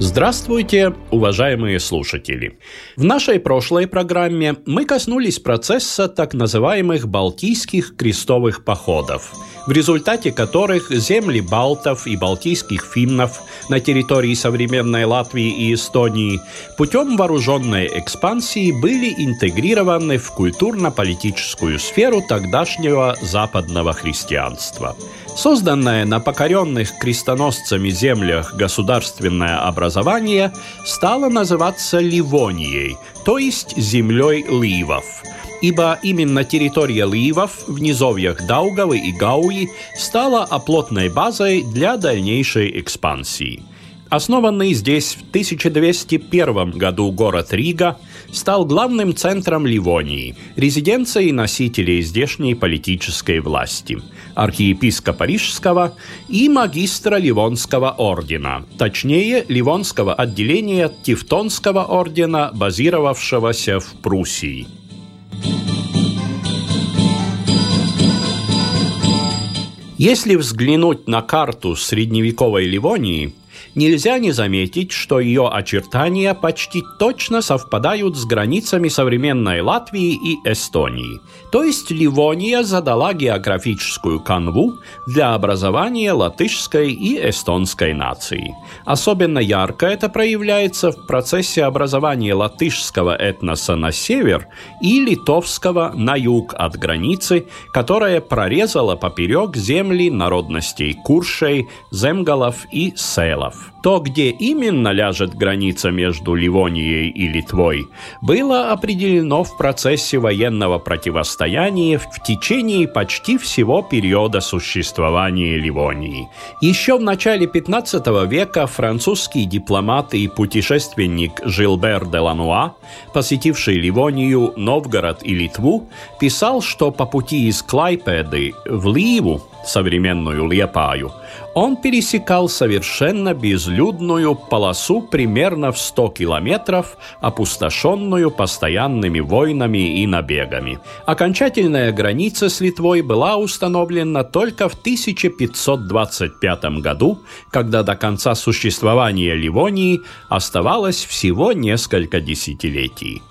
Здравствуйте, уважаемые слушатели! В нашей прошлой программе мы коснулись процесса так называемых Балтийских крестовых походов, в результате которых земли балтов и балтийских финнов на территории современной Латвии и Эстонии путем вооруженной экспансии были интегрированы в культурно-политическую сферу тогдашнего западного христианства – Созданное на покоренных крестоносцами землях государственное образование стало называться Ливонией, то есть землей Ливов ибо именно территория Ливов в низовьях Даугавы и Гауи стала оплотной базой для дальнейшей экспансии. Основанный здесь в 1201 году город Рига стал главным центром Ливонии, резиденцией носителей здешней политической власти – архиепископа Рижского и магистра Ливонского ордена, точнее, Ливонского отделения Тевтонского ордена, базировавшегося в Пруссии. Если взглянуть на карту средневековой Ливонии, нельзя не заметить, что ее очертания почти точно совпадают с границами современной Латвии и Эстонии. То есть Ливония задала географическую канву для образования латышской и эстонской нации. Особенно ярко это проявляется в процессе образования латышского этноса на север и литовского на юг от границы, которая прорезала поперек земли народностей Куршей, Земгалов и Селов. То, где именно ляжет граница между Ливонией и Литвой, было определено в процессе военного противостояния в течение почти всего периода существования Ливонии. Еще в начале 15 века французский дипломат и путешественник Жилбер де Лануа, посетивший Ливонию, Новгород и Литву, писал, что по пути из Клайпеды в Ливу, современную Лепаю, он пересекал совершенно безлюдную полосу примерно в 100 километров, опустошенную постоянными войнами и набегами. Окончательная граница с Литвой была установлена только в 1525 году, когда до конца существования Ливонии оставалось всего несколько десятилетий.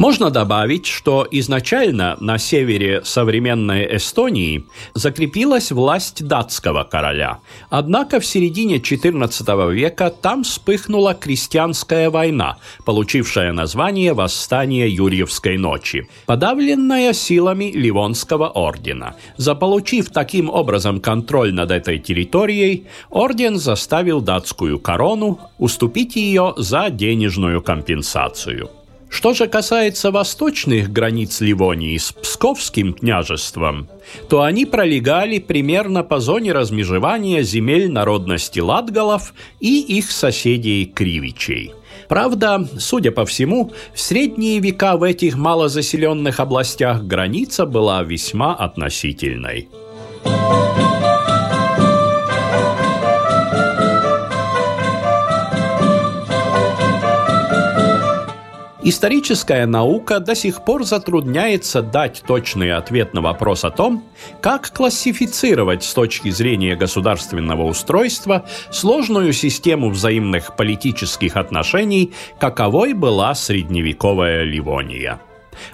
Можно добавить, что изначально на севере современной Эстонии закрепилась власть датского короля. Однако в середине XIV века там вспыхнула крестьянская война, получившая название «Восстание Юрьевской ночи», подавленная силами Ливонского ордена. Заполучив таким образом контроль над этой территорией, орден заставил датскую корону уступить ее за денежную компенсацию. Что же касается восточных границ Ливонии с Псковским княжеством, то они пролегали примерно по зоне размежевания земель народности латгалов и их соседей Кривичей. Правда, судя по всему, в средние века в этих малозаселенных областях граница была весьма относительной. Историческая наука до сих пор затрудняется дать точный ответ на вопрос о том, как классифицировать с точки зрения государственного устройства сложную систему взаимных политических отношений, каковой была средневековая Ливония.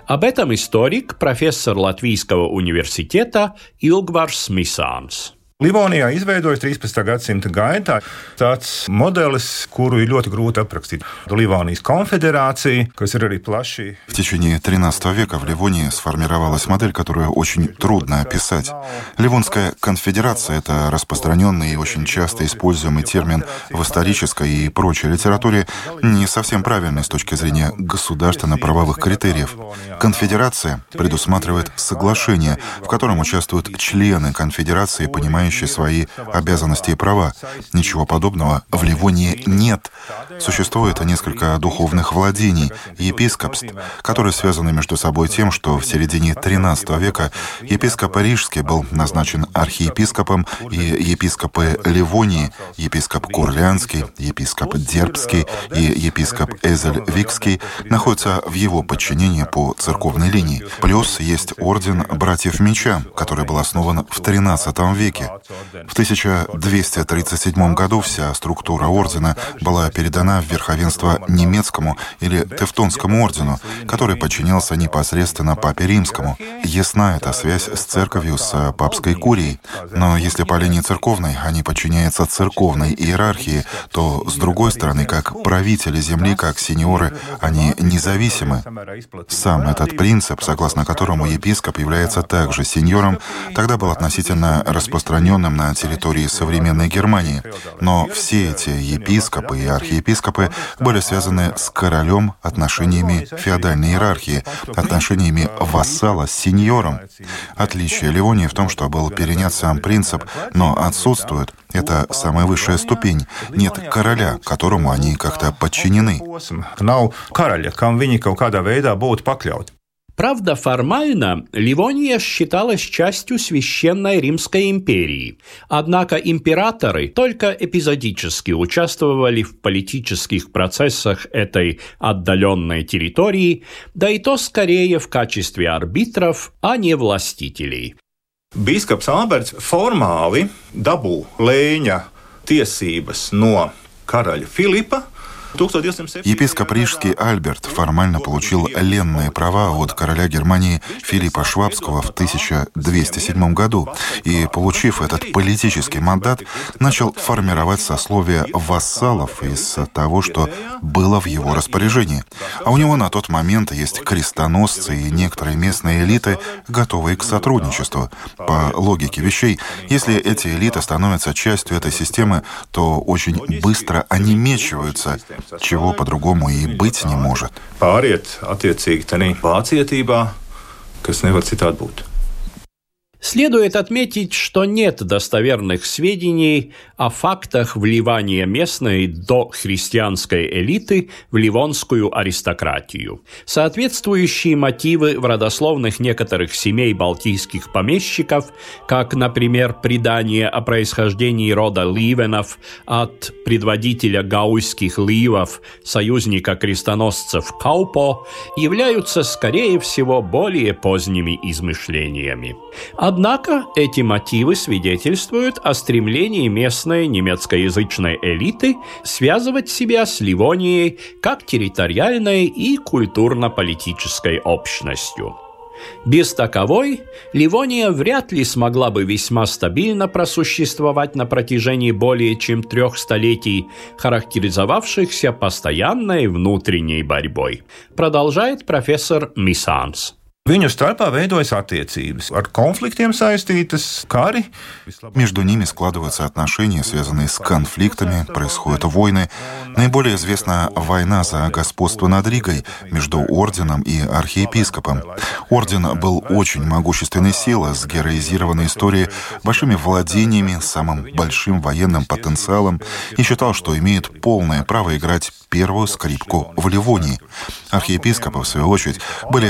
Об этом историк, профессор Латвийского университета Илгварс Мисанс. Livonijā izveidojas 13. gadsimta gaitā tāds modelis, kuru ir ļoti grūti aprakstīt. Ливонijas конфедерации, kas ir arī plaši. В течение XIII века в Ливонии сформировалась модель, которую очень трудно описать. Ливонская конфедерация – это распространенный и очень часто используемый термин в исторической и прочей литературе, не совсем правильный с точки зрения государственно-правовых критериев. Конфедерация предусматривает соглашение, в котором участвуют члены конфедерации, понимающие понимающий свои обязанности и права. Ничего подобного в Ливонии нет. Существует несколько духовных владений, епископств, которые связаны между собой тем, что в середине XIII века епископ Рижский был назначен архиепископом, и епископы Ливонии, епископ Курлянский, епископ Дербский и епископ Эзель-Викский находятся в его подчинении по церковной линии. Плюс есть орден братьев Меча, который был основан в XIII веке. В 1237 году вся структура ордена была передана в верховенство немецкому или Тевтонскому ордену, который подчинялся непосредственно Папе Римскому. Ясна эта связь с церковью, с папской курией. Но если по линии церковной они подчиняются церковной иерархии, то, с другой стороны, как правители земли, как сеньоры, они независимы. Сам этот принцип, согласно которому епископ является также сеньором, тогда был относительно распространенным на территории современной Германии. Но все эти епископы и архиепископы были связаны с королем отношениями феодальной иерархии, отношениями вассала с сеньором. Отличие Ливонии в том, что был перенят сам принцип, но отсутствует. Это самая высшая ступень. Нет короля, которому они как-то подчинены. Nav karaļa, kam viņi kaut kādā veidā būtu. Правда, формально Ливония считалась частью Священной Римской империи, однако императоры только эпизодически участвовали в политических процессах этой отдаленной территории, да и то скорее в качестве арбитров, а не властителей. Bīskaps Alberts formāli dabū lēņa tiesības no karaļa Filipa. Епископ Рижский Альберт формально получил ленные права от короля Германии Филиппа Швабского в 1207 году и, получив этот политический мандат, начал формировать сословие вассалов из того, что было в его распоряжении. А у него на тот момент есть крестоносцы и некоторые местные элиты, готовые к сотрудничеству. По логике вещей, если эти элиты становятся частью этой системы, то очень быстро они мечиваются, чего по-другому и быть не может. Pāriet attiecīgi tādā pācietībā, kas nevar citādi būt. Следует отметить, что нет достоверных сведений о фактах вливания местной дохристианской элиты в ливонскую аристократию. Соответствующие мотивы в родословных некоторых семей балтийских помещиков, как, например, предание о происхождении рода Ливенов от предводителя гауйских ливов, союзника крестоносцев Каупо, являются, скорее всего, более поздними измышлениями. Однако эти мотивы свидетельствуют о стремлении местной немецкоязычной элиты связывать себя с Ливонией как территориальной и культурно-политической общностью. Без таковой Ливония вряд ли смогла бы весьма стабильно просуществовать на протяжении более чем трех столетий, характеризовавшихся постоянной внутренней борьбой, продолжает профессор Мисанс. Между ними складываются отношения, связанные с конфликтами, происходят войны. Наиболее известна война за господство над Ригой между орденом и архиепископом. Орден был очень могущественной силой, с героизированной историей, большими владениями, самым большим военным потенциалом и считал, что имеет полное право играть первую скрипку в Ливонии. Архиепископы, в свою очередь, были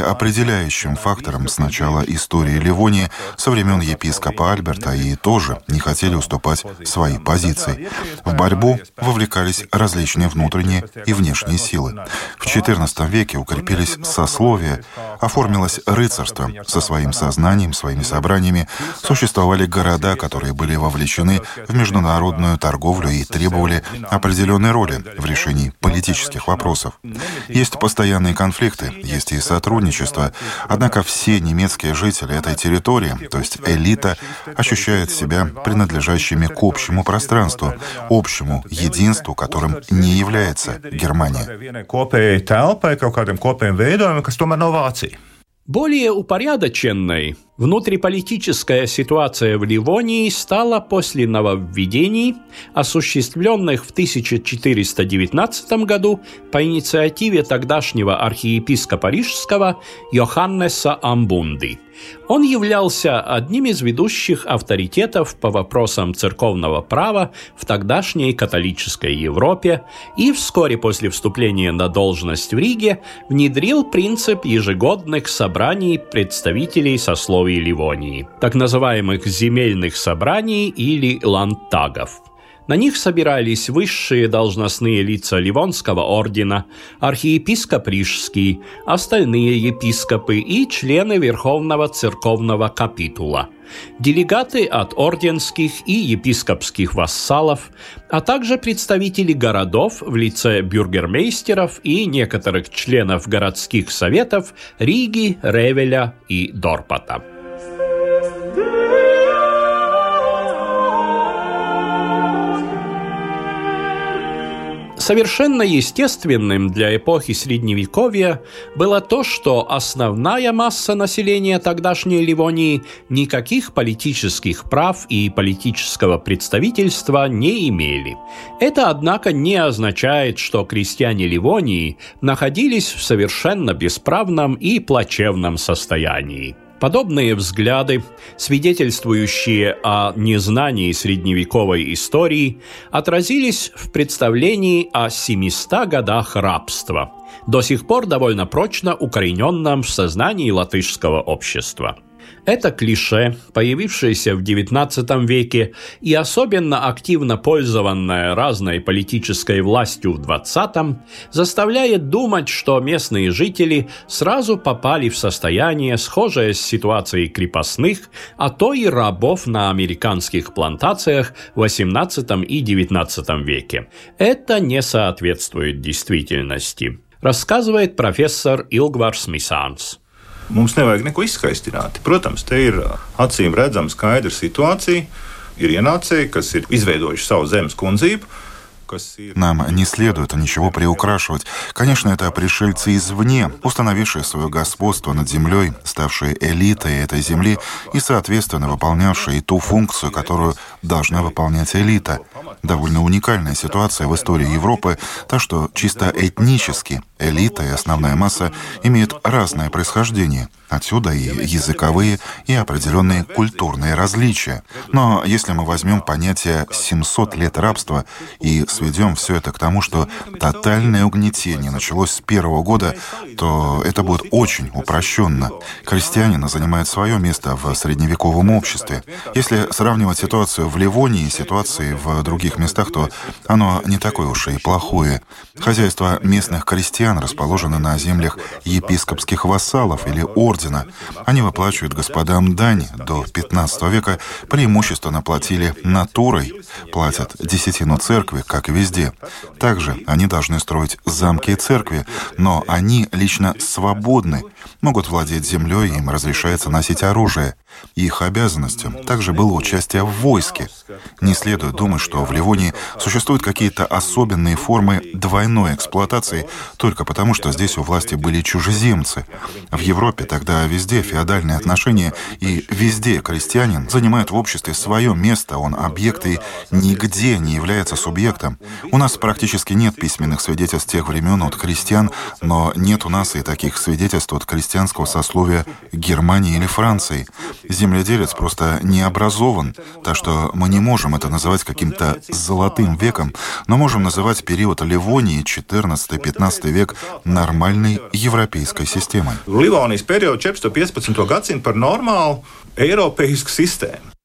определяющим фактором с начала истории Ливонии со времен епископа Альберта и тоже не хотели уступать свои позиции. В борьбу вовлекались различные внутренние и внешние силы. В XIV веке укрепились сословия, оформилось рыцарство со своим сознанием, своими собраниями, существовали города, которые были вовлечены в международную торговлю и требовали определенной роли в решении политических вопросов. Есть постоянные конфликты, есть и сотрудничество, однако все немецкие жители этой территории, то есть элита, ощущают себя принадлежащими к общему пространству, общему единству, которым не является Германия. Более упорядоченной Внутриполитическая ситуация в Ливонии стала после нововведений, осуществленных в 1419 году по инициативе тогдашнего архиепископа Рижского Йоханнеса Амбунди – он являлся одним из ведущих авторитетов по вопросам церковного права в тогдашней католической Европе и вскоре после вступления на должность в Риге внедрил принцип ежегодных собраний представителей сословий Ливонии, так называемых земельных собраний или лантагов. На них собирались высшие должностные лица Ливонского ордена, архиепископ Рижский, остальные епископы и члены Верховного церковного капитула, делегаты от орденских и епископских вассалов, а также представители городов в лице бюргермейстеров и некоторых членов городских советов Риги, Ревеля и Дорпата. Совершенно естественным для эпохи Средневековья было то, что основная масса населения тогдашней Ливонии никаких политических прав и политического представительства не имели. Это, однако, не означает, что крестьяне Ливонии находились в совершенно бесправном и плачевном состоянии. Подобные взгляды, свидетельствующие о незнании средневековой истории, отразились в представлении о 700 годах рабства, до сих пор довольно прочно укорененном в сознании латышского общества. Это клише, появившееся в XIX веке и особенно активно пользованное разной политической властью в XX, заставляет думать, что местные жители сразу попали в состояние, схожее с ситуацией крепостных, а то и рабов на американских плантациях в XVIII и XIX веке. Это не соответствует действительности, рассказывает профессор Илгвар Смисанс. Mums nevajag neko izskaistināt. Protams, te ir acīm redzama skaidra situācija. Ir ienācēji, kas ir izveidojuši savu zemes kundzību, Нам не следует ничего приукрашивать. Конечно, это пришельцы извне, установившие свое господство над землей, ставшие элитой этой земли и, соответственно, выполнявшие ту функцию, которую должна выполнять элита. Довольно уникальная ситуация в истории Европы, та, что чисто этнически элита и основная масса имеют разное происхождение. Отсюда и языковые, и определенные культурные различия. Но если мы возьмем понятие 700 лет рабства и сведем все это к тому, что тотальное угнетение началось с первого года, то это будет очень упрощенно. Крестьянин занимает свое место в средневековом обществе. Если сравнивать ситуацию в Ливонии и ситуации в других местах, то оно не такое уж и плохое. Хозяйство местных крестьян расположено на землях епископских вассалов или орденов, ордена. Они выплачивают господам дань. До 15 века преимущественно платили натурой, платят десятину церкви, как и везде. Также они должны строить замки и церкви, но они лично свободны, могут владеть землей, им разрешается носить оружие. Их обязанностью также было участие в войске. Не следует думать, что в Ливонии существуют какие-то особенные формы двойной эксплуатации только потому, что здесь у власти были чужеземцы. В Европе тогда везде феодальные отношения, и везде крестьянин занимает в обществе свое место, он объект и нигде не является субъектом. У нас практически нет письменных свидетельств тех времен от крестьян, но нет у нас и таких свидетельств от крестьянского сословия Германии или Франции. Земледелец просто не образован, так что мы не можем это называть каким-то золотым веком, но можем называть период Ливонии 14-15 век нормальной европейской системой. Ливонijas период 14-15 gadsimtu par normālu Eiropeisku sistēmu.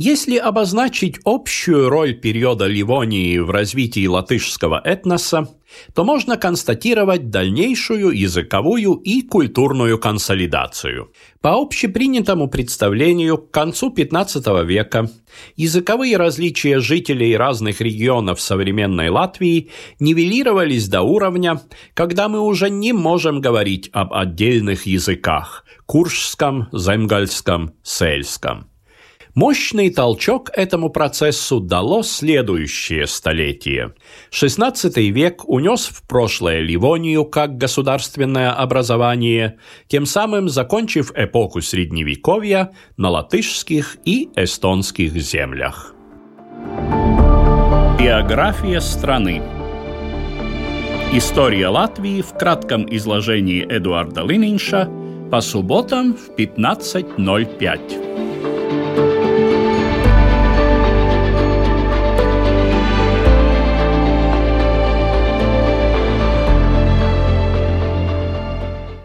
Если обозначить общую роль периода Ливонии в развитии латышского этноса, то можно констатировать дальнейшую языковую и культурную консолидацию. По общепринятому представлению, к концу XV века языковые различия жителей разных регионов современной Латвии нивелировались до уровня, когда мы уже не можем говорить об отдельных языках – куршском, земгальском, сельском – Мощный толчок этому процессу дало следующее столетие. XVI век унес в прошлое Ливонию как государственное образование, тем самым закончив эпоху Средневековья на латышских и эстонских землях. Биография страны История Латвии в кратком изложении Эдуарда Лининша по субботам в 15.05.